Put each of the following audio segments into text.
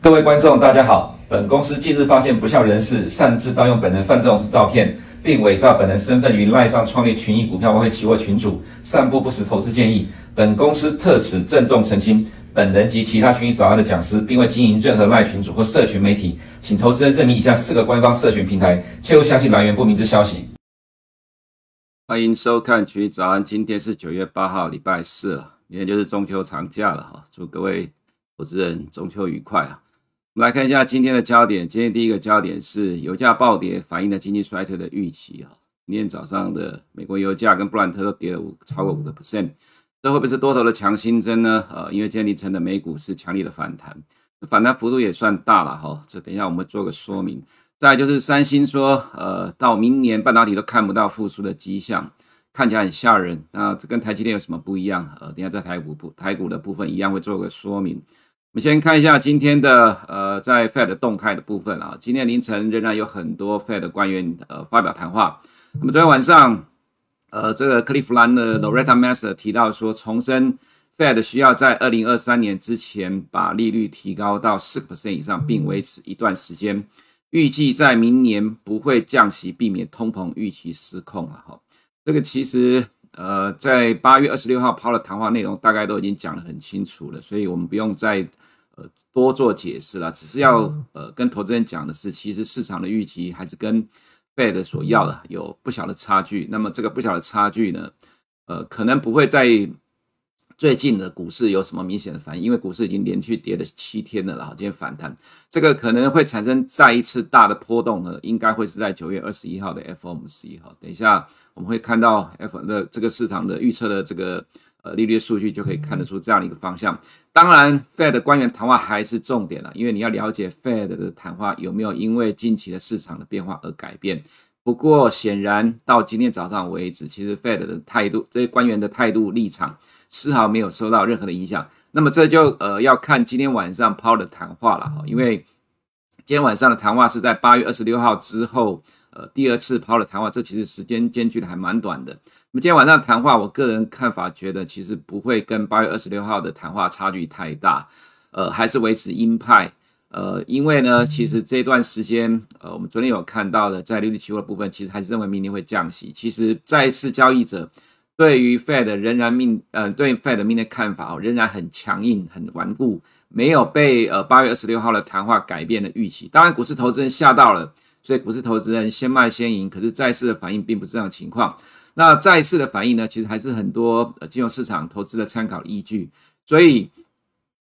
各位观众，大家好。本公司近日发现不肖人士擅自盗用本人范仲式照片，并伪造本人身份于赖上创立群益股票外汇期货群组，散布不实投资建议。本公司特此郑重澄清，本人及其他群益早安的讲师，并未经营任何赖群组或社群媒体，请投资人认明以下四个官方社群平台，切勿相信来源不明之消息。欢迎收看群益早安，今天是九月八号，礼拜四了，明天就是中秋长假了哈，祝各位投资人中秋愉快啊！们来看一下今天的焦点。今天第一个焦点是油价暴跌，反映了经济衰退的预期啊。今天早上的美国油价跟布兰特都跌了五超过五个 percent，这会不会是多头的强心针呢？呃，因为今天凌晨的美股是强力的反弹，反弹幅度也算大了哈。这等一下我们做个说明。再就是三星说，呃，到明年半导体都看不到复苏的迹象，看起来很吓人。那这跟台积电有什么不一样？呃，等一下在台股部台股的部分一样会做个说明。我们先看一下今天的呃，在 Fed 动态的部分啊。今天凌晨仍然有很多 Fed 官员呃发表谈话。那么昨天晚上，呃，这个克利夫兰的 Loretta Mester 提到说，重申 Fed 需要在二零二三年之前把利率提高到四个 percent 以上，并维持一段时间。预计在明年不会降息，避免通膨预期失控了哈。这个其实。呃，在八月二十六号抛的谈话内容大概都已经讲得很清楚了，所以我们不用再呃多做解释了，只是要呃跟投资人讲的是，其实市场的预期还是跟 Fed 所要的有不小的差距。那么这个不小的差距呢，呃，可能不会在最近的股市有什么明显的反应，因为股市已经连续跌了七天了，然后今天反弹，这个可能会产生再一次大的波动呢，应该会是在九月二十一号的 FOMC 哈，等一下。我们会看到 F 的这个市场的预测的这个呃利率数据，就可以看得出这样的一个方向。当然，Fed 官员谈话还是重点了，因为你要了解 Fed 的谈话有没有因为近期的市场的变化而改变。不过，显然到今天早上为止，其实 Fed 的态度，这些官员的态度立场丝毫没有受到任何的影响。那么这就呃要看今天晚上 Powell 的谈话了哈，因为今天晚上的谈话是在八月二十六号之后。呃，第二次抛的谈话，这其实时间间距的还蛮短的。那么今天晚上谈话，我个人看法觉得其实不会跟八月二十六号的谈话差距太大，呃，还是维持鹰派。呃，因为呢，其实这段时间，呃，我们昨天有看到的，在利率期货的部分，其实还是认为明年会降息。其实再次交易者对于 Fed 仍然命，呃，对 Fed 明年的看法仍然很强硬、很顽固，没有被呃八月二十六号的谈话改变的预期。当然，股市投资人吓到了。所以股市投资人先卖先赢，可是债市的反应并不是这样的情况。那债市的反应呢，其实还是很多呃金融市场投资的参考依据。所以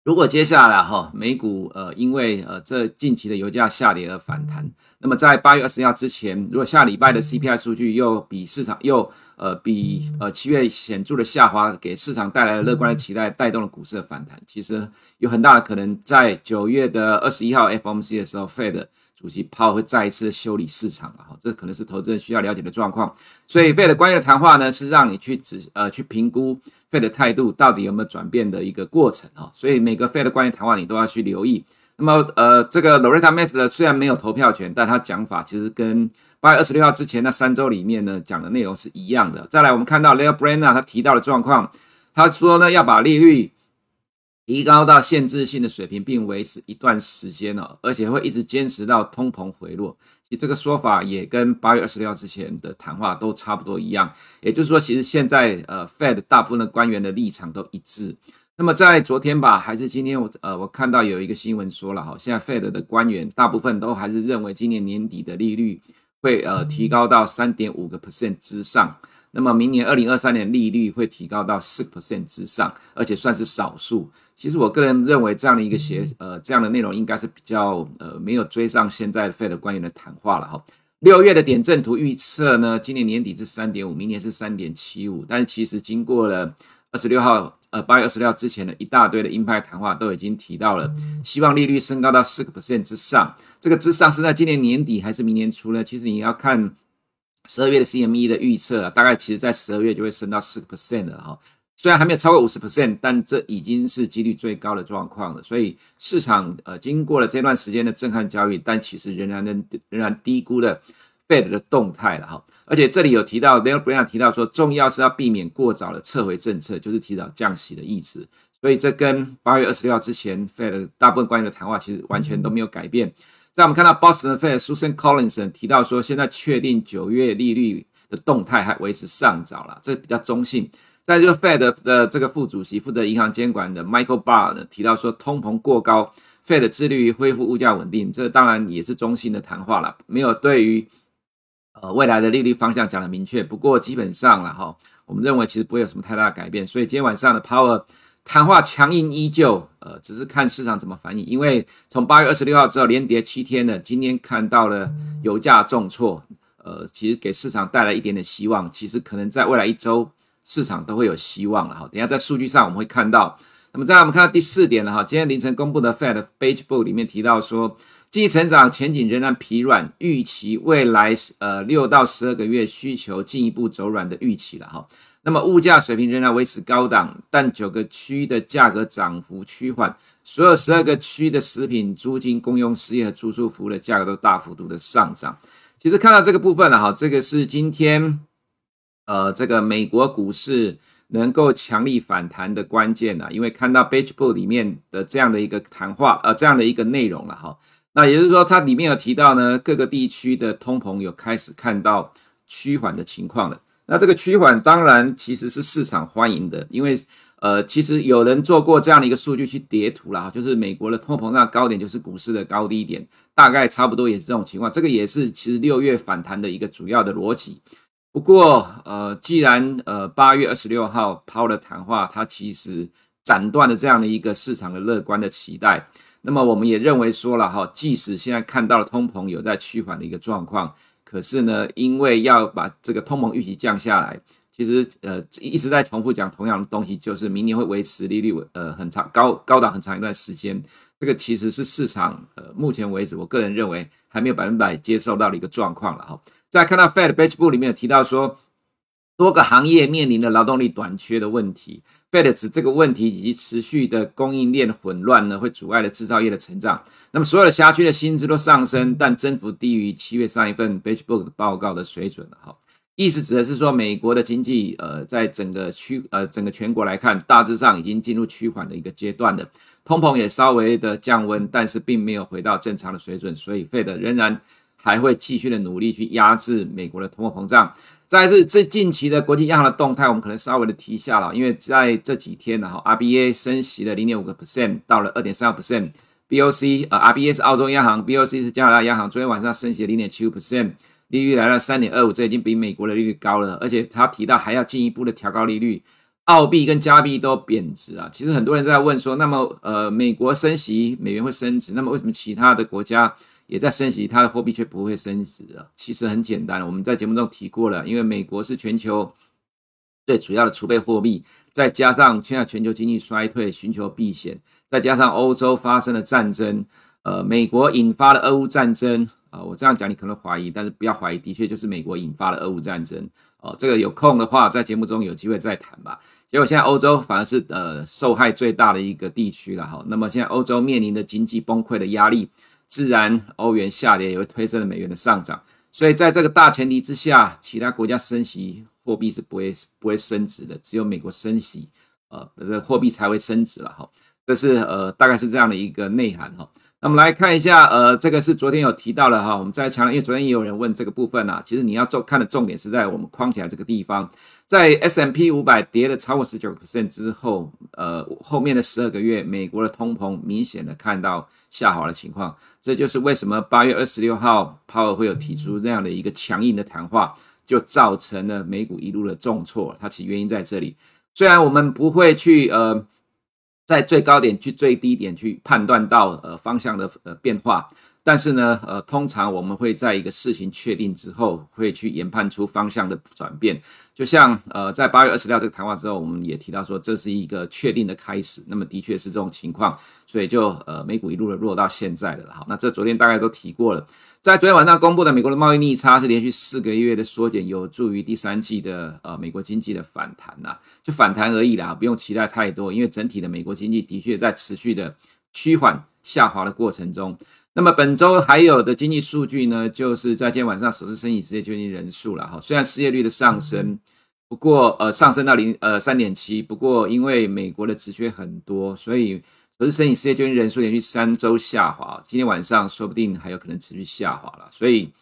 如果接下来哈美股呃因为呃这近期的油价下跌而反弹，那么在八月二十号之前，如果下礼拜的 CPI 数据又比市场又呃比呃七月显著的下滑，给市场带来了乐观的期待，带动了股市的反弹，其实有很大的可能在九月的二十一号 FOMC 的时候，Fed 主席炮会再一次修理市场了哈，这可能是投资人需要了解的状况。所以，Fed 官员的谈话呢，是让你去指呃去评估费的态度到底有没有转变的一个过程哈。所以，每个 Fed 官员谈话你都要去留意。那么，呃，这个 Loretta Mester 虽然没有投票权，但他讲法其实跟八月二十六号之前那三周里面呢讲的内容是一样的。再来，我们看到 Lael Brainard 他提到的状况，他说呢要把利率。提高到限制性的水平，并维持一段时间哦，而且会一直坚持到通膨回落。其实这个说法也跟八月二十六号之前的谈话都差不多一样。也就是说，其实现在呃，Fed 大部分的官员的立场都一致。那么在昨天吧，还是今天我呃，我看到有一个新闻说了哈，现在 Fed 的官员大部分都还是认为今年年底的利率会呃提高到三点五个 percent 之上。那么明年二零二三年利率会提高到四个 percent 之上，而且算是少数。其实我个人认为这样的一个协呃这样的内容应该是比较呃没有追上现在 Fed 官员的谈话了哈。六月的点阵图预测呢，今年年底是三点五，明年是三点七五。但是其实经过了二十六号呃八月二十六号之前的一大堆的鹰派谈话，都已经提到了希望利率升高到四个 percent 之上。这个之上是在今年年底还是明年初呢？其实你要看。十二月的 CME 的预测啊，大概其实在十二月就会升到四个 percent 了哈。虽然还没有超过五十 percent，但这已经是几率最高的状况了。所以市场呃经过了这段时间的震撼交易，但其实仍然能仍然低估了 Fed 的动态了哈。而且这里有提到 Lael Brainard 提到说，重要是要避免过早的撤回政策，就是提早降息的意思。所以这跟八月二十六号之前 Fed 大部分官员的谈话其实完全都没有改变。在我们看到 Boston Fed Susan Collins 提到说，现在确定九月利率的动态还维持上涨了，这比较中性。在这个 Fed 的这个副主席负责银行监管的 Michael Barr 呢提到说，通膨过高，Fed 致力于恢复物价稳定，这当然也是中性的谈话了，没有对于呃未来的利率方向讲得明确。不过基本上了哈，我们认为其实不会有什么太大改变。所以今天晚上的 Power 谈话强硬依旧，呃，只是看市场怎么反应。因为从八月二十六号之后连跌七天了，今天看到了油价重挫，呃，其实给市场带来一点点希望。其实可能在未来一周。市场都会有希望了哈，等下在数据上我们会看到。那么再来我们看到第四点了哈，今天凌晨公布的 Fed Beige Book 里面提到说，经济成长前景仍然疲软，预期未来呃六到十二个月需求进一步走软的预期了哈。那么物价水平仍然维持高档，但九个区的价格涨幅趋缓，所有十二个区的食品、租金、公用事业和住宿服务的价格都大幅度的上涨。其实看到这个部分了哈，这个是今天。呃，这个美国股市能够强力反弹的关键呢、啊，因为看到 Beige Book 里面的这样的一个谈话，呃，这样的一个内容了哈。那也就是说，它里面有提到呢，各个地区的通膨有开始看到趋缓的情况了。那这个趋缓当然其实是市场欢迎的，因为呃，其实有人做过这样的一个数据去叠图了哈，就是美国的通膨那高点就是股市的高低点，大概差不多也是这种情况。这个也是其实六月反弹的一个主要的逻辑。不过，呃，既然呃八月二十六号抛了谈话，它其实斩断了这样的一个市场的乐观的期待。那么我们也认为说了哈，即使现在看到了通膨有在趋缓的一个状况，可是呢，因为要把这个通膨预期降下来，其实呃一直在重复讲同样的东西，就是明年会维持利率呃很长高高档很长一段时间。这个其实是市场呃目前为止，我个人认为还没有百分百接受到的一个状况了哈。再看到 Fed Beige Book 里面有提到说，多个行业面临的劳动力短缺的问题。Fed 指这个问题以及持续的供应链混乱呢，会阻碍了制造业的成长。那么所有的辖区的薪资都上升，但增幅低于七月上一份 Beige Book 的报告的水准哈。意思指的是说，美国的经济呃，在整个区呃整个全国来看，大致上已经进入趋缓的一个阶段了，通膨也稍微的降温，但是并没有回到正常的水准，所以 Fed 仍然。还会继续的努力去压制美国的通货膨胀。再来是最近期的国际央行的动态，我们可能稍微的提一下了，因为在这几天呢，哈，RBA 升息了零点五个 percent 到了二点三个 percent。BOC 呃，RBA 是澳洲央行，BOC 是加拿大央行，昨天晚上升息了零点七五 percent，利率来到三点二五，这已经比美国的利率高了，而且他提到还要进一步的调高利率。澳币跟加币都贬值啊，其实很多人在问说，那么呃，美国升息，美元会升值，那么为什么其他的国家？也在升息，它的货币却不会升值啊。其实很简单，我们在节目中提过了，因为美国是全球最主要的储备货币，再加上现在全球经济衰退，寻求避险，再加上欧洲发生了战争，呃，美国引发了俄乌战争啊、我这样讲你可能怀疑，但是不要怀疑，的确就是美国引发了俄乌战争哦、这个有空的话，在节目中有机会再谈吧。结果现在欧洲反而是呃受害最大的一个地区了哈。那么现在欧洲面临的经济崩溃的压力。自然，欧元下跌也会推升了美元的上涨，所以在这个大前提之下，其他国家升息，货币是不会不会升值的，只有美国升息，呃，这货币才会升值了哈。这是呃，大概是这样的一个内涵哈。那么来看一下，呃，这个是昨天有提到的哈，我们再强调，因为昨天也有人问这个部分啊，其实你要做看的重点是在我们框起来这个地方，在 S M P 五百跌了超过十九个 percent 之后，呃，后面的十二个月，美国的通膨明显的看到下滑的情况，这就是为什么八月二十六号鲍尔会有提出这样的一个强硬的谈话，就造成了美股一路的重挫，它其实原因在这里。虽然我们不会去呃。在最高点去最低点去判断到呃方向的呃变化，但是呢呃通常我们会在一个事情确定之后，会去研判出方向的转变。就像呃在八月二十六这个谈话之后，我们也提到说这是一个确定的开始。那么的确是这种情况，所以就呃美股一路的弱到现在的了。好，那这昨天大概都提过了。在昨天晚上公布的美国的贸易逆差是连续四个月的缩减，有助于第三季的呃美国经济的反弹呐，就反弹而已啦，不用期待太多，因为整体的美国经济的确在持续的趋缓下滑的过程中。那么本周还有的经济数据呢，就是在今天晚上首次申请失业救济人数了哈，虽然失业率的上升，不过呃上升到零呃三点七，不过因为美国的职缺很多，所以首次申请失业救济人数连续三周下滑，今天晚上说不定还有可能持续下滑了。所以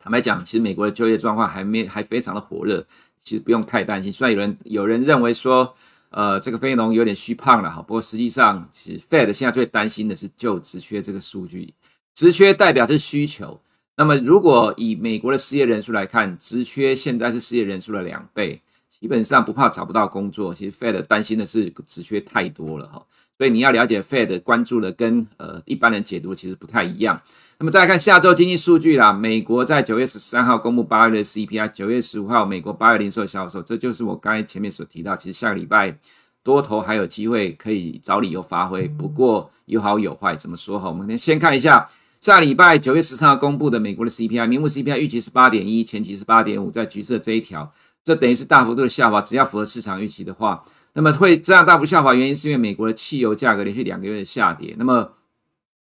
坦白讲，其实美国的就业状况还没还非常的火热，其实不用太担心。虽然有人有人认为说，呃，这个非农有点虚胖了哈，不过实际上，其实 Fed 现在最担心的是就职缺这个数据，职缺代表是需求。那么如果以美国的失业人数来看，职缺现在是失业人数的两倍。基本上不怕找不到工作，其实 Fed 担心的是职缺太多了哈，所以你要了解 Fed 关注的跟呃一般人解读其实不太一样。那么再来看下周经济数据啦，美国在九月十三号公布八月的 CPI，九月十五号美国八月零售销售，这就是我刚才前面所提到，其实下个礼拜多头还有机会可以找理由发挥，不过有好有坏，怎么说哈？我们先看一下下礼拜九月十三号公布的美国的 CPI，名目 CPI 预期是八点一，前期是八点五，在橘色这一条。这等于是大幅度的下滑，只要符合市场预期的话，那么会这样大幅下滑，原因是因为美国的汽油价格连续两个月的下跌，那么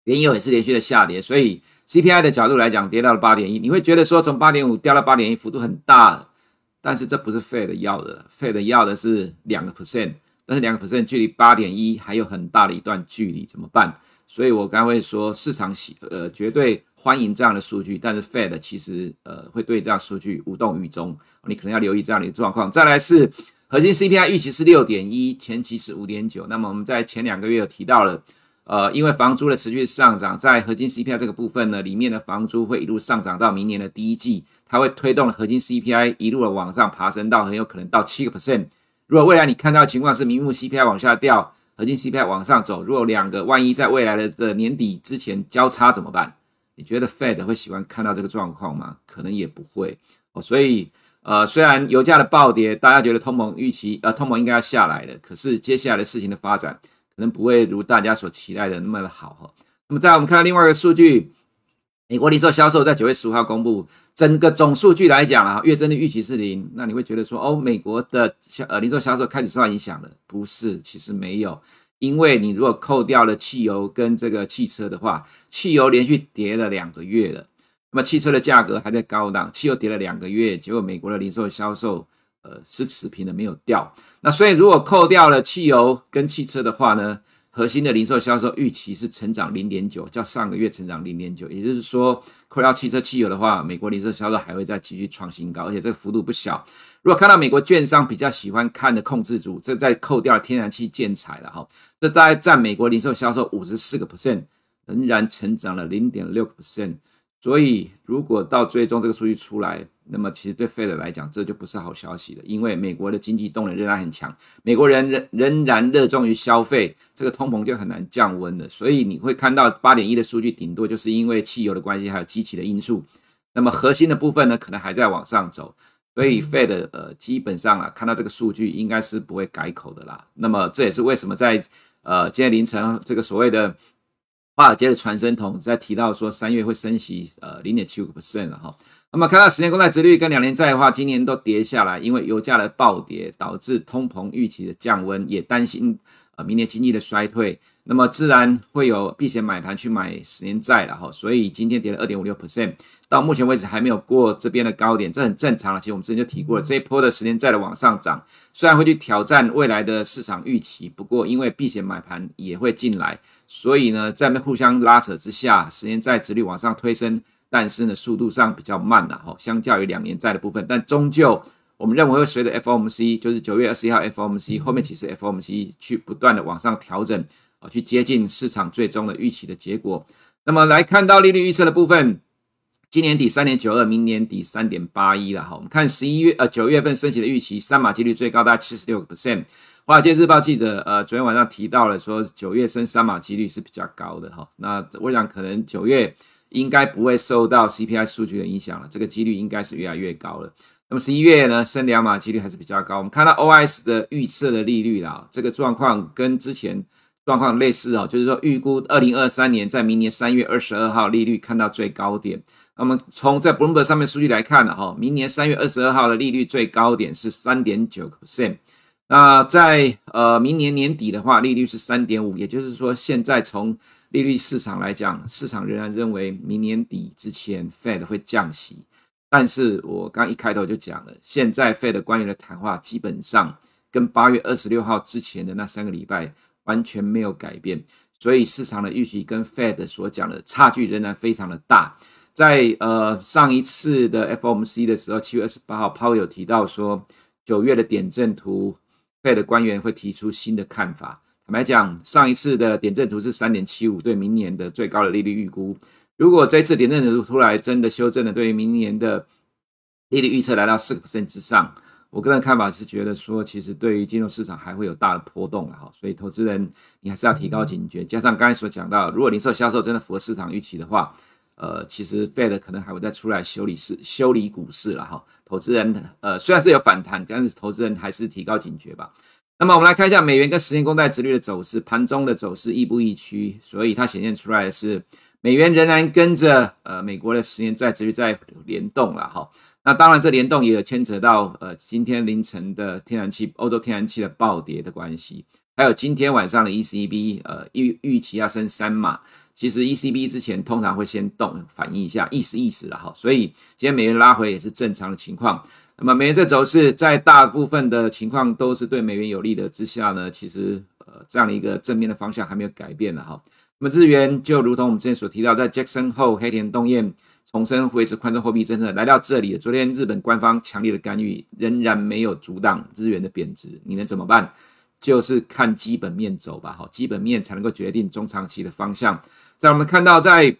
原油也是连续的下跌，所以 CPI 的角度来讲，跌到了八点一，你会觉得说从八点五掉到八点一幅度很大，但是这不是 Fed 要的，Fed 要的是两个 percent，但是两个 percent 距离八点一还有很大的一段距离，怎么办？所以我刚才会说市场喜呃绝对。欢迎这样的数据，但是 Fed 其实呃会对这样数据无动于衷，你可能要留意这样的一个状况。再来是核心 CPI 预期是六点一，前期是五点九。那么我们在前两个月有提到了，呃，因为房租的持续上涨，在核心 CPI 这个部分呢，里面的房租会一路上涨到明年的第一季，它会推动核心 CPI 一路的往上爬升到很有可能到七个 percent。如果未来你看到的情况是明目 CPI 往下掉，核心 CPI 往上走，如果两个万一在未来的的年底之前交叉怎么办？你觉得 Fed 会喜欢看到这个状况吗？可能也不会哦。所以，呃，虽然油价的暴跌，大家觉得通膨预期，呃，通膨应该要下来了，可是接下来的事情的发展可能不会如大家所期待的那么的好哈。那么，再我们看到另外一个数据，美国零售销售在九月十五号公布，整个总数据来讲啊，月增的预期是零，那你会觉得说，哦，美国的销呃零售销售开始受到影响了？不是，其实没有。因为你如果扣掉了汽油跟这个汽车的话，汽油连续跌了两个月了，那么汽车的价格还在高档，汽油跌了两个月，结果美国的零售销售呃是持平的，没有掉。那所以如果扣掉了汽油跟汽车的话呢，核心的零售销售预期是成长零点九，较上个月成长零点九，也就是说扣掉汽车、汽油的话，美国零售销售还会再继续创新高，而且这个幅度不小。如果看到美国券商比较喜欢看的控制组，这再扣掉了天然气建材了哈，这大概占美国零售销售五十四个 percent，仍然成长了零点六个 percent。所以如果到最终这个数据出来，那么其实对 Fed 来讲，这就不是好消息了，因为美国的经济动能仍然很强，美国人仍仍然热衷于消费，这个通膨就很难降温了。所以你会看到八点一的数据，顶多就是因为汽油的关系，还有机器的因素。那么核心的部分呢，可能还在往上走。所以 Fed 呃基本上啊，看到这个数据应该是不会改口的啦。那么这也是为什么在呃今天凌晨这个所谓的华尔街的传声筒在提到说三月会升息呃零点七五个 percent 了哈。那么看到十年公债殖率跟两年债的话，今年都跌下来，因为油价的暴跌导致通膨预期的降温，也担心呃明年经济的衰退。那么自然会有避险买盘去买十年债了哈，所以今天跌了二点五六 percent，到目前为止还没有过这边的高点，这很正常了。其实我们之前就提过了，这一波的十年债的往上涨，虽然会去挑战未来的市场预期，不过因为避险买盘也会进来，所以呢，在互相拉扯之下，十年债殖率往上推升，但是呢，速度上比较慢了哈，相较于两年债的部分，但终究我们认为会随着 FOMC，就是九月二十一号 FOMC 后面其实 FOMC 去不断的往上调整。啊，去接近市场最终的预期的结果。那么来看到利率预测的部分，今年底三点九二，明年底三点八一了哈。我们看十一月呃九月份升息的预期，三码几率最高大概七十六个 percent。华尔街日报记者呃昨天晚上提到了说，九月升三码几率是比较高的哈。那我想可能九月应该不会受到 CPI 数据的影响了，这个几率应该是越来越高了。那么十一月呢，升两码几率还是比较高。我们看到 OIS 的预测的利率啦，这个状况跟之前。状况类似哦，就是说预估二零二三年在明年三月二十二号利率看到最高点。那么从在 Bloomberg 上面数据来看呢，哈，明年三月二十二号的利率最高点是三点九 percent。那在呃明年年底的话，利率是三点五，也就是说现在从利率市场来讲，市场仍然认为明年底之前 Fed 会降息。但是我刚一开头就讲了，现在 Fed 官员的谈话基本上跟八月二十六号之前的那三个礼拜完全没有改变，所以市场的预期跟 Fed 所讲的差距仍然非常的大。在呃上一次的 FOMC 的时候，七月二十八号 p o w e 有提到说九月的点阵图，Fed 官员会提出新的看法。坦白讲，上一次的点阵图是三点七五，对明年的最高的利率预估。如果这次点阵图出来真的修正了，对于明年的利率预测来到四个 percent 之上，我个人看法是觉得说，其实对于金融市场还会有大的波动哈。所以投资人你还是要提高警觉。加上刚才所讲到，如果零售销售真的符合市场预期的话，呃，其实 Fed 可能还会再出来修理市、修理股市了哈。投资人呃虽然是有反弹，但是投资人还是提高警觉吧。那么我们来看一下美元跟十年公债殖率的走势，盘中的走势亦步亦趋，所以它显现出来的是美元仍然跟着呃美国的十年债殖率在联动了哈。那当然这联动也有牵扯到呃今天凌晨的天然气、欧洲天然气的暴跌的关系，还有今天晚上的 ECB 呃预预期要升三码。其实 ECB 之前通常会先动反映一下，意思意思了哈，所以今天美元拉回也是正常的情况。那么美元这走势在大部分的情况都是对美元有利的之下呢，其实呃这样的一个正面的方向还没有改变了哈。那么日元就如同我们之前所提到，在 Jackson Hole 黑田东彦重申维持宽松货币政策来到这里，昨天日本官方强烈的干预仍然没有阻挡日元的贬值，你能怎么办？就是看基本面走吧，好，基本面才能够决定中长期的方向。在我们看到，在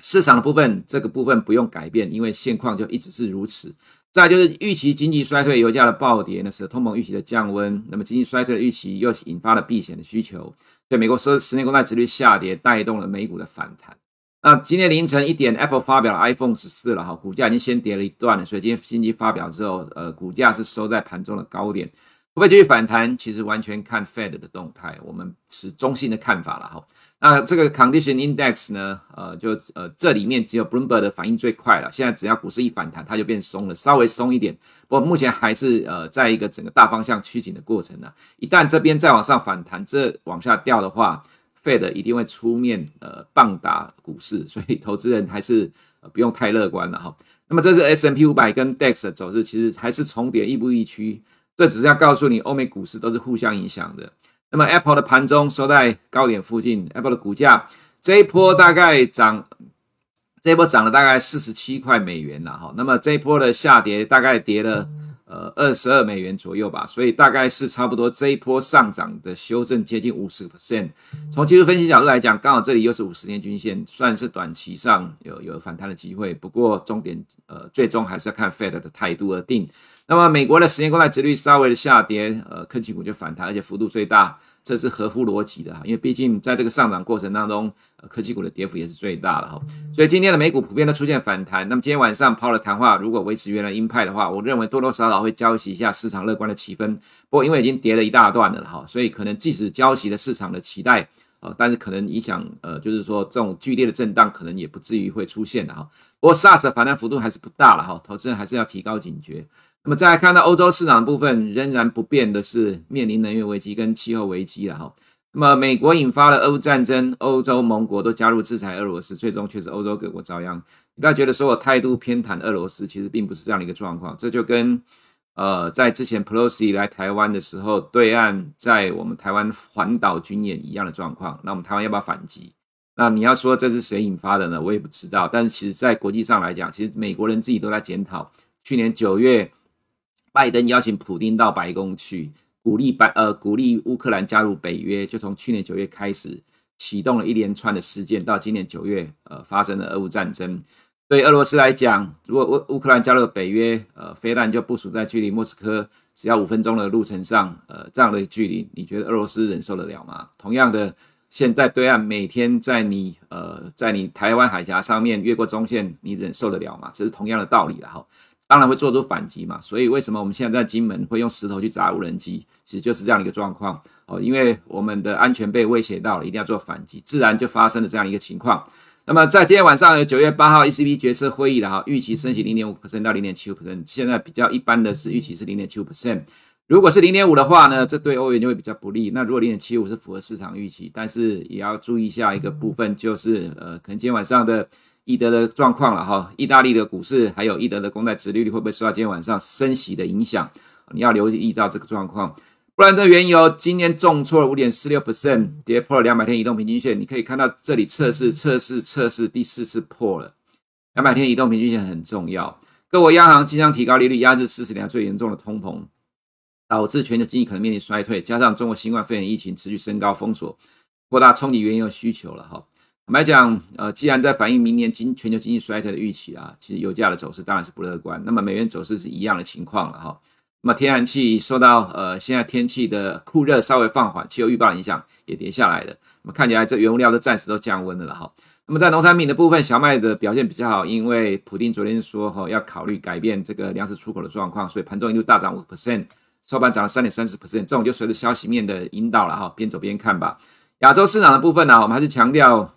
市场的部分，这个部分不用改变，因为现况就一直是如此。再就是预期经济衰退，油价的暴跌呢，是通膨预期的降温，那么经济衰退的预期又引发了避险的需求，对美国十十年公债殖率下跌，带动了美股的反弹。那今天凌晨一点，Apple 发表了 iPhone 十四了，哈，股价已经先跌了一段了，所以今天新机发表之后，呃，股价是收在盘中的高点。会不会继续反弹？其实完全看 Fed 的动态，我们持中性的看法了哈。那这个 Condition Index 呢？呃，就呃这里面只有 Bloomberg 的反应最快了。现在只要股市一反弹，它就变松了，稍微松一点。不过目前还是呃在一个整个大方向趋紧的过程呢。一旦这边再往上反弹，这往下掉的话，Fed 一定会出面呃棒打股市，所以投资人还是不用太乐观了哈。那么这是 S&P 500跟 DAX 的走势，其实还是重叠，亦步亦趋。这只是要告诉你，欧美股市都是互相影响的。那么，Apple 的盘中收在高点附近，Apple 的股价这一波大概涨，这一波涨了大概四十七块美元了哈。那么这一波的下跌大概跌了呃二十二美元左右吧，所以大概是差不多这一波上涨的修正接近五十个 percent。从技术分析角度来讲，刚好这里又是五十天均线，算是短期上有有反弹的机会。不过重点呃，最终还是要看 Fed 的态度而定。那么美国的十年公债殖率稍微的下跌，呃，科技股就反弹，而且幅度最大，这是合乎逻辑的哈，因为毕竟在这个上涨过程当中，科技股的跌幅也是最大的哈，所以今天的美股普遍都出现反弹。那么今天晚上抛了谈话如果维持原来鹰派的话，我认为多多少少会浇熄一下市场乐观的气氛。不过因为已经跌了一大段了哈，所以可能即使浇熄了市场的期待，呃，但是可能影响呃，就是说这种剧烈的震荡可能也不至于会出现的哈。不过 SARS 的反弹幅度还是不大了哈，投资人还是要提高警觉。那么再来看到欧洲市场的部分，仍然不变的是面临能源危机跟气候危机了哈。那么美国引发了俄乌战争，欧洲盟国都加入制裁俄罗斯，最终却是欧洲各国遭殃。你不要觉得说我态度偏袒俄罗斯，其实并不是这样的一个状况。这就跟呃在之前 Pelosi 来台湾的时候，对岸在我们台湾环岛军演一样的状况。那我们台湾要不要反击？那你要说这是谁引发的呢？我也不知道。但是其实在国际上来讲，其实美国人自己都在检讨，去年九月。拜登邀请普丁到白宫去，鼓励白呃鼓励乌克兰加入北约，就从去年九月开始启动了一连串的事件，到今年九月呃发生了俄乌战争。对俄罗斯来讲，如果乌乌克兰加入北约，呃，飞弹就部署在距离莫斯科只要五分钟的路程上，呃，这样的距离，你觉得俄罗斯忍受得了吗？同样的，现在对岸每天在你呃在你台湾海峡上面越过中线，你忍受得了吗？这是同样的道理了哈。当然会做出反击嘛，所以为什么我们现在在金门会用石头去砸无人机？其实就是这样的一个状况哦，因为我们的安全被威胁到了，一定要做反击，自然就发生了这样一个情况。那么在今天晚上有九月八号 ECB 决策会议的哈，预期升息零点五 percent 到零点七五 percent，现在比较一般的是预期是零点七五 percent。如果是零点五的话呢，这对欧元就会比较不利。那如果零点七五是符合市场预期，但是也要注意一下一个部分，就是呃，可能今天晚上的。易德的状况了哈，意大利的股市还有易德的公债殖利率会不会受到今天晚上升息的影响？你要留意到这个状况。布兰特原油今天重挫了五点四六 percent，跌破了两百天移动平均线。你可以看到这里测试测试测试第四次破了两百天移动平均线，很重要。各国央行即将提高利率，压制四十年最严重的通膨，导致全球经济可能面临衰退。加上中国新冠肺炎疫情持续升高封锁，扩大冲击原油需求了哈。我们来讲，呃，既然在反映明年经全球经济衰退的预期啊，其实油价的走势当然是不乐观。那么美元走势是一样的情况了哈。那么天然气受到呃现在天气的酷热稍微放缓，气候预报影响也跌下来了。那么看起来这原物料都暂时都降温了了哈。那么在农产品的部分，小麦的表现比较好，因为普丁昨天说哈要考虑改变这个粮食出口的状况，所以盘中一度大涨五 percent，收盘涨了三点三十 percent。这种就随着消息面的引导了哈，边走边看吧。亚洲市场的部分呢，我们还是强调。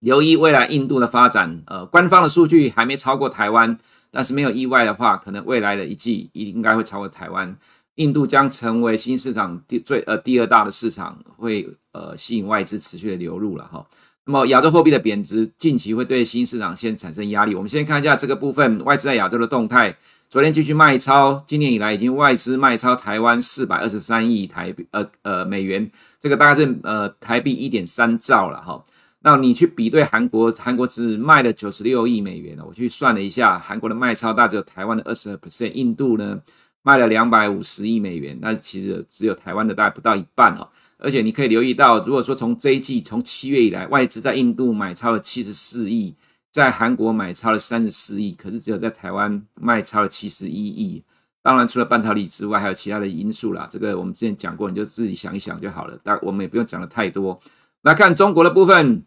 留意未来印度的发展，呃，官方的数据还没超过台湾，但是没有意外的话，可能未来的一季应该会超过台湾。印度将成为新市场第最呃第二大的市场，会呃吸引外资持续的流入了哈。那么亚洲货币的贬值近期会对新市场先产生压力。我们先看一下这个部分外资在亚洲的动态，昨天继续卖超，今年以来已经外资卖超台湾四百二十三亿台呃呃美元，这个大概是呃台币一点三兆了哈。那你去比对韩国，韩国只卖了九十六亿美元，我去算了一下，韩国的卖超大只有台湾的二十二 percent，印度呢卖了两百五十亿美元，那其实只有台湾的大概不到一半哦。而且你可以留意到，如果说从这一季从七月以来，外资在印度买超了七十四亿，在韩国买超了三十四亿，可是只有在台湾卖超了七十一亿。当然，除了半导体之外，还有其他的因素啦。这个我们之前讲过，你就自己想一想就好了。但我们也不用讲的太多。来看中国的部分。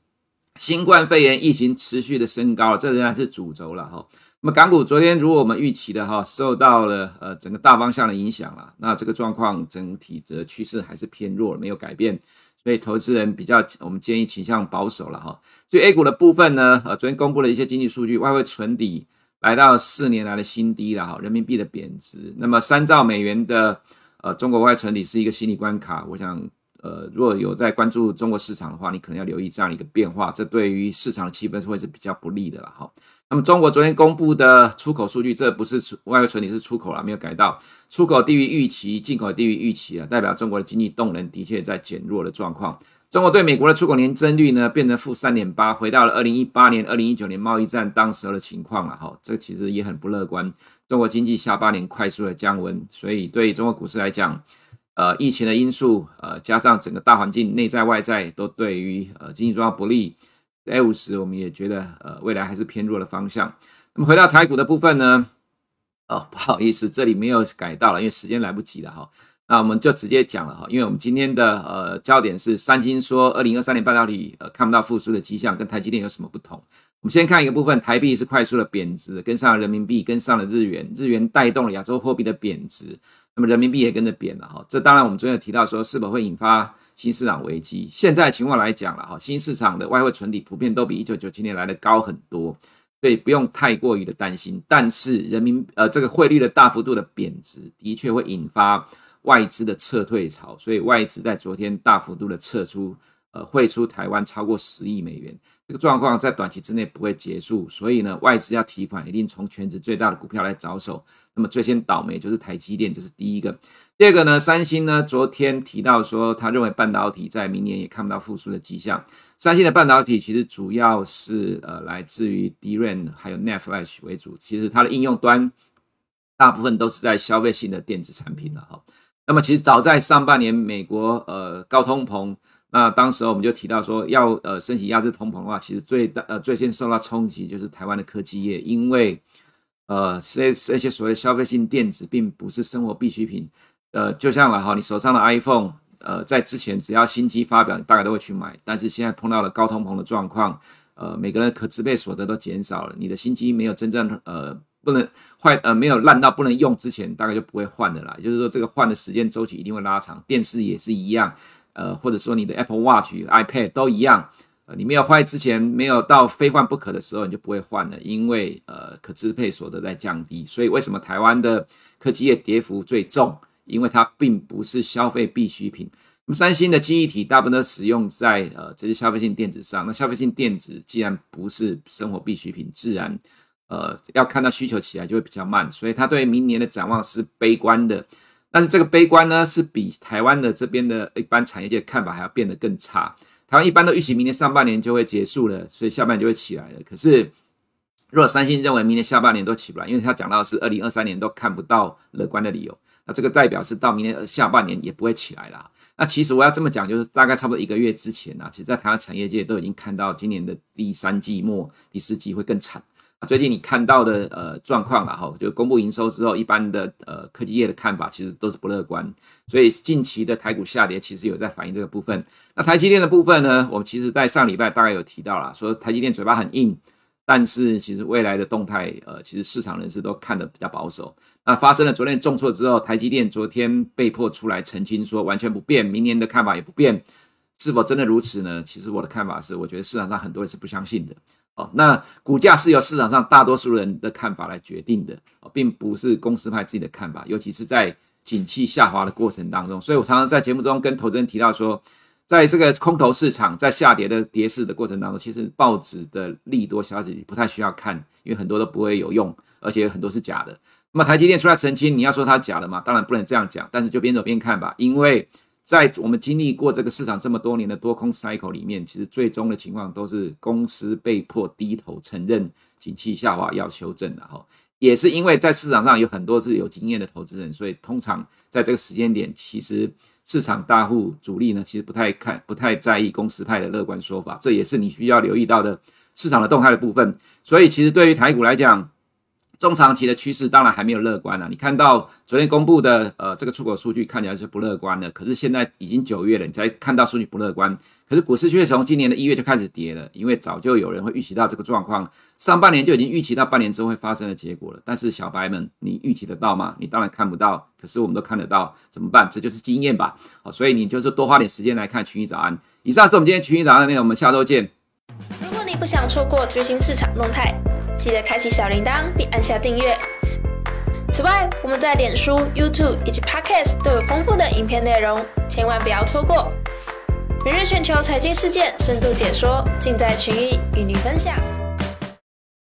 新冠肺炎疫情持续的升高，这仍然是主轴了哈。那么港股昨天如果我们预期的哈，受到了呃整个大方向的影响了，那这个状况整体的趋势还是偏弱，没有改变，所以投资人比较我们建议倾向保守了哈。所以 A 股的部分呢，呃，昨天公布了一些经济数据，外汇存底来到四年来的新低了哈，人民币的贬值，那么三兆美元的呃中国外存底是一个心理关卡，我想。呃，如果有在关注中国市场的话，你可能要留意这样一个变化，这对于市场的气氛会是比较不利的了哈。那么中国昨天公布的出口数据，这不是出外汇存底是出口了，没有改到出口低于预期，进口低于预期啊，代表中国的经济动能的确在减弱的状况。中国对美国的出口年增率呢，变成负三点八，回到了二零一八年、二零一九年贸易战当时候的情况了哈。这其实也很不乐观，中国经济下半年快速的降温，所以对中国股市来讲。呃，疫情的因素，呃，加上整个大环境内在外在都对于呃经济状况不利，A 五十我们也觉得呃未来还是偏弱的方向。那么回到台股的部分呢，哦，不好意思，这里没有改到了，因为时间来不及了哈。那我们就直接讲了哈，因为我们今天的呃焦点是三星说二零二三年半导体呃看不到复苏的迹象，跟台积电有什么不同？我们先看一个部分，台币是快速的贬值，跟上了人民币，跟上了日元，日元带动了亚洲货币的贬值。那么人民币也跟着贬了哈，这当然我们昨天有提到说是否会引发新市场危机。现在情况来讲了哈，新市场的外汇存底普遍都比一九九七年来的高很多，所以不用太过于的担心。但是人民呃这个汇率的大幅度的贬值，的确会引发外资的撤退潮，所以外资在昨天大幅度的撤出。呃，汇出台湾超过十亿美元，这个状况在短期之内不会结束，所以呢，外资要提款一定从全值最大的股票来着手。那么最先倒霉就是台积电，这是第一个。第二个呢，三星呢昨天提到说，他认为半导体在明年也看不到复苏的迹象。三星的半导体其实主要是呃来自于 DRAM 还有 NAND Flash 为主，其实它的应用端大部分都是在消费性的电子产品了哈。那么其实早在上半年，美国呃高通膨。那当时我们就提到说，要呃升息压制通膨的话，其实最大呃最先受到冲击就是台湾的科技业，因为呃这这些所谓消费性电子并不是生活必需品，呃就像了哈，你手上的 iPhone，呃在之前只要新机发表，你大概都会去买，但是现在碰到了高通膨的状况，呃每个人可支配所得都减少了，你的新机没有真正呃不能坏呃没有烂到不能用之前，大概就不会换的啦，就是说这个换的时间周期一定会拉长，电视也是一样。呃，或者说你的 Apple Watch、iPad 都一样，呃，你没有坏之前，没有到非换不可的时候，你就不会换了，因为呃，可支配所得在降低。所以为什么台湾的科技业跌幅最重？因为它并不是消费必需品。那么三星的记忆体大部分都使用在呃这些消费性电子上。那消费性电子既然不是生活必需品，自然呃要看到需求起来就会比较慢。所以他对明年的展望是悲观的。但是这个悲观呢，是比台湾的这边的一般产业界看法还要变得更差。台湾一般都预期明年上半年就会结束了，所以下半年就会起来了。可是，如果三星认为明年下半年都起不来，因为他讲到是二零二三年都看不到乐观的理由，那这个代表是到明年下半年也不会起来了。那其实我要这么讲，就是大概差不多一个月之前啊，其实在台湾产业界都已经看到今年的第三季末、第四季会更惨。最近你看到的呃状况啊，哈，就公布营收之后，一般的呃科技业的看法其实都是不乐观，所以近期的台股下跌其实有在反映这个部分。那台积电的部分呢，我们其实在上礼拜大概有提到了，说台积电嘴巴很硬，但是其实未来的动态，呃，其实市场人士都看得比较保守。那发生了昨天重挫之后，台积电昨天被迫出来澄清说完全不变，明年的看法也不变，是否真的如此呢？其实我的看法是，我觉得市场上很多人是不相信的。那股价是由市场上大多数人的看法来决定的，哦，并不是公司派自己的看法，尤其是在景气下滑的过程当中。所以我常常在节目中跟投资人提到说，在这个空头市场在下跌的跌势的过程当中，其实报纸的利多消息不太需要看，因为很多都不会有用，而且很多是假的。那么台积电出来澄清，你要说它假的嘛？当然不能这样讲，但是就边走边看吧，因为。在我们经历过这个市场这么多年的多空 cycle 里面，其实最终的情况都是公司被迫低头承认景气下滑要修正的哈。也是因为在市场上有很多是有经验的投资人，所以通常在这个时间点，其实市场大户主力呢，其实不太看、不太在意公司派的乐观说法，这也是你需要留意到的市场的动态的部分。所以其实对于台股来讲，中长期的趋势当然还没有乐观啊！你看到昨天公布的呃这个出口数据看起来是不乐观的，可是现在已经九月了，你才看到数据不乐观。可是股市却从今年的一月就开始跌了，因为早就有人会预期到这个状况，上半年就已经预期到半年之后会发生的结果了。但是小白们，你预期得到吗？你当然看不到，可是我们都看得到，怎么办？这就是经验吧。好，所以你就是多花点时间来看群益早安。以上是我们今天群益早安的内容，我们下周见。如果你不想错过最新市场动态，记得开启小铃铛并按下订阅。此外，我们在脸书、YouTube 以及 Podcast 都有丰富的影片内容，千万不要错过。每日全球财经事件深度解说，尽在群益与您分享。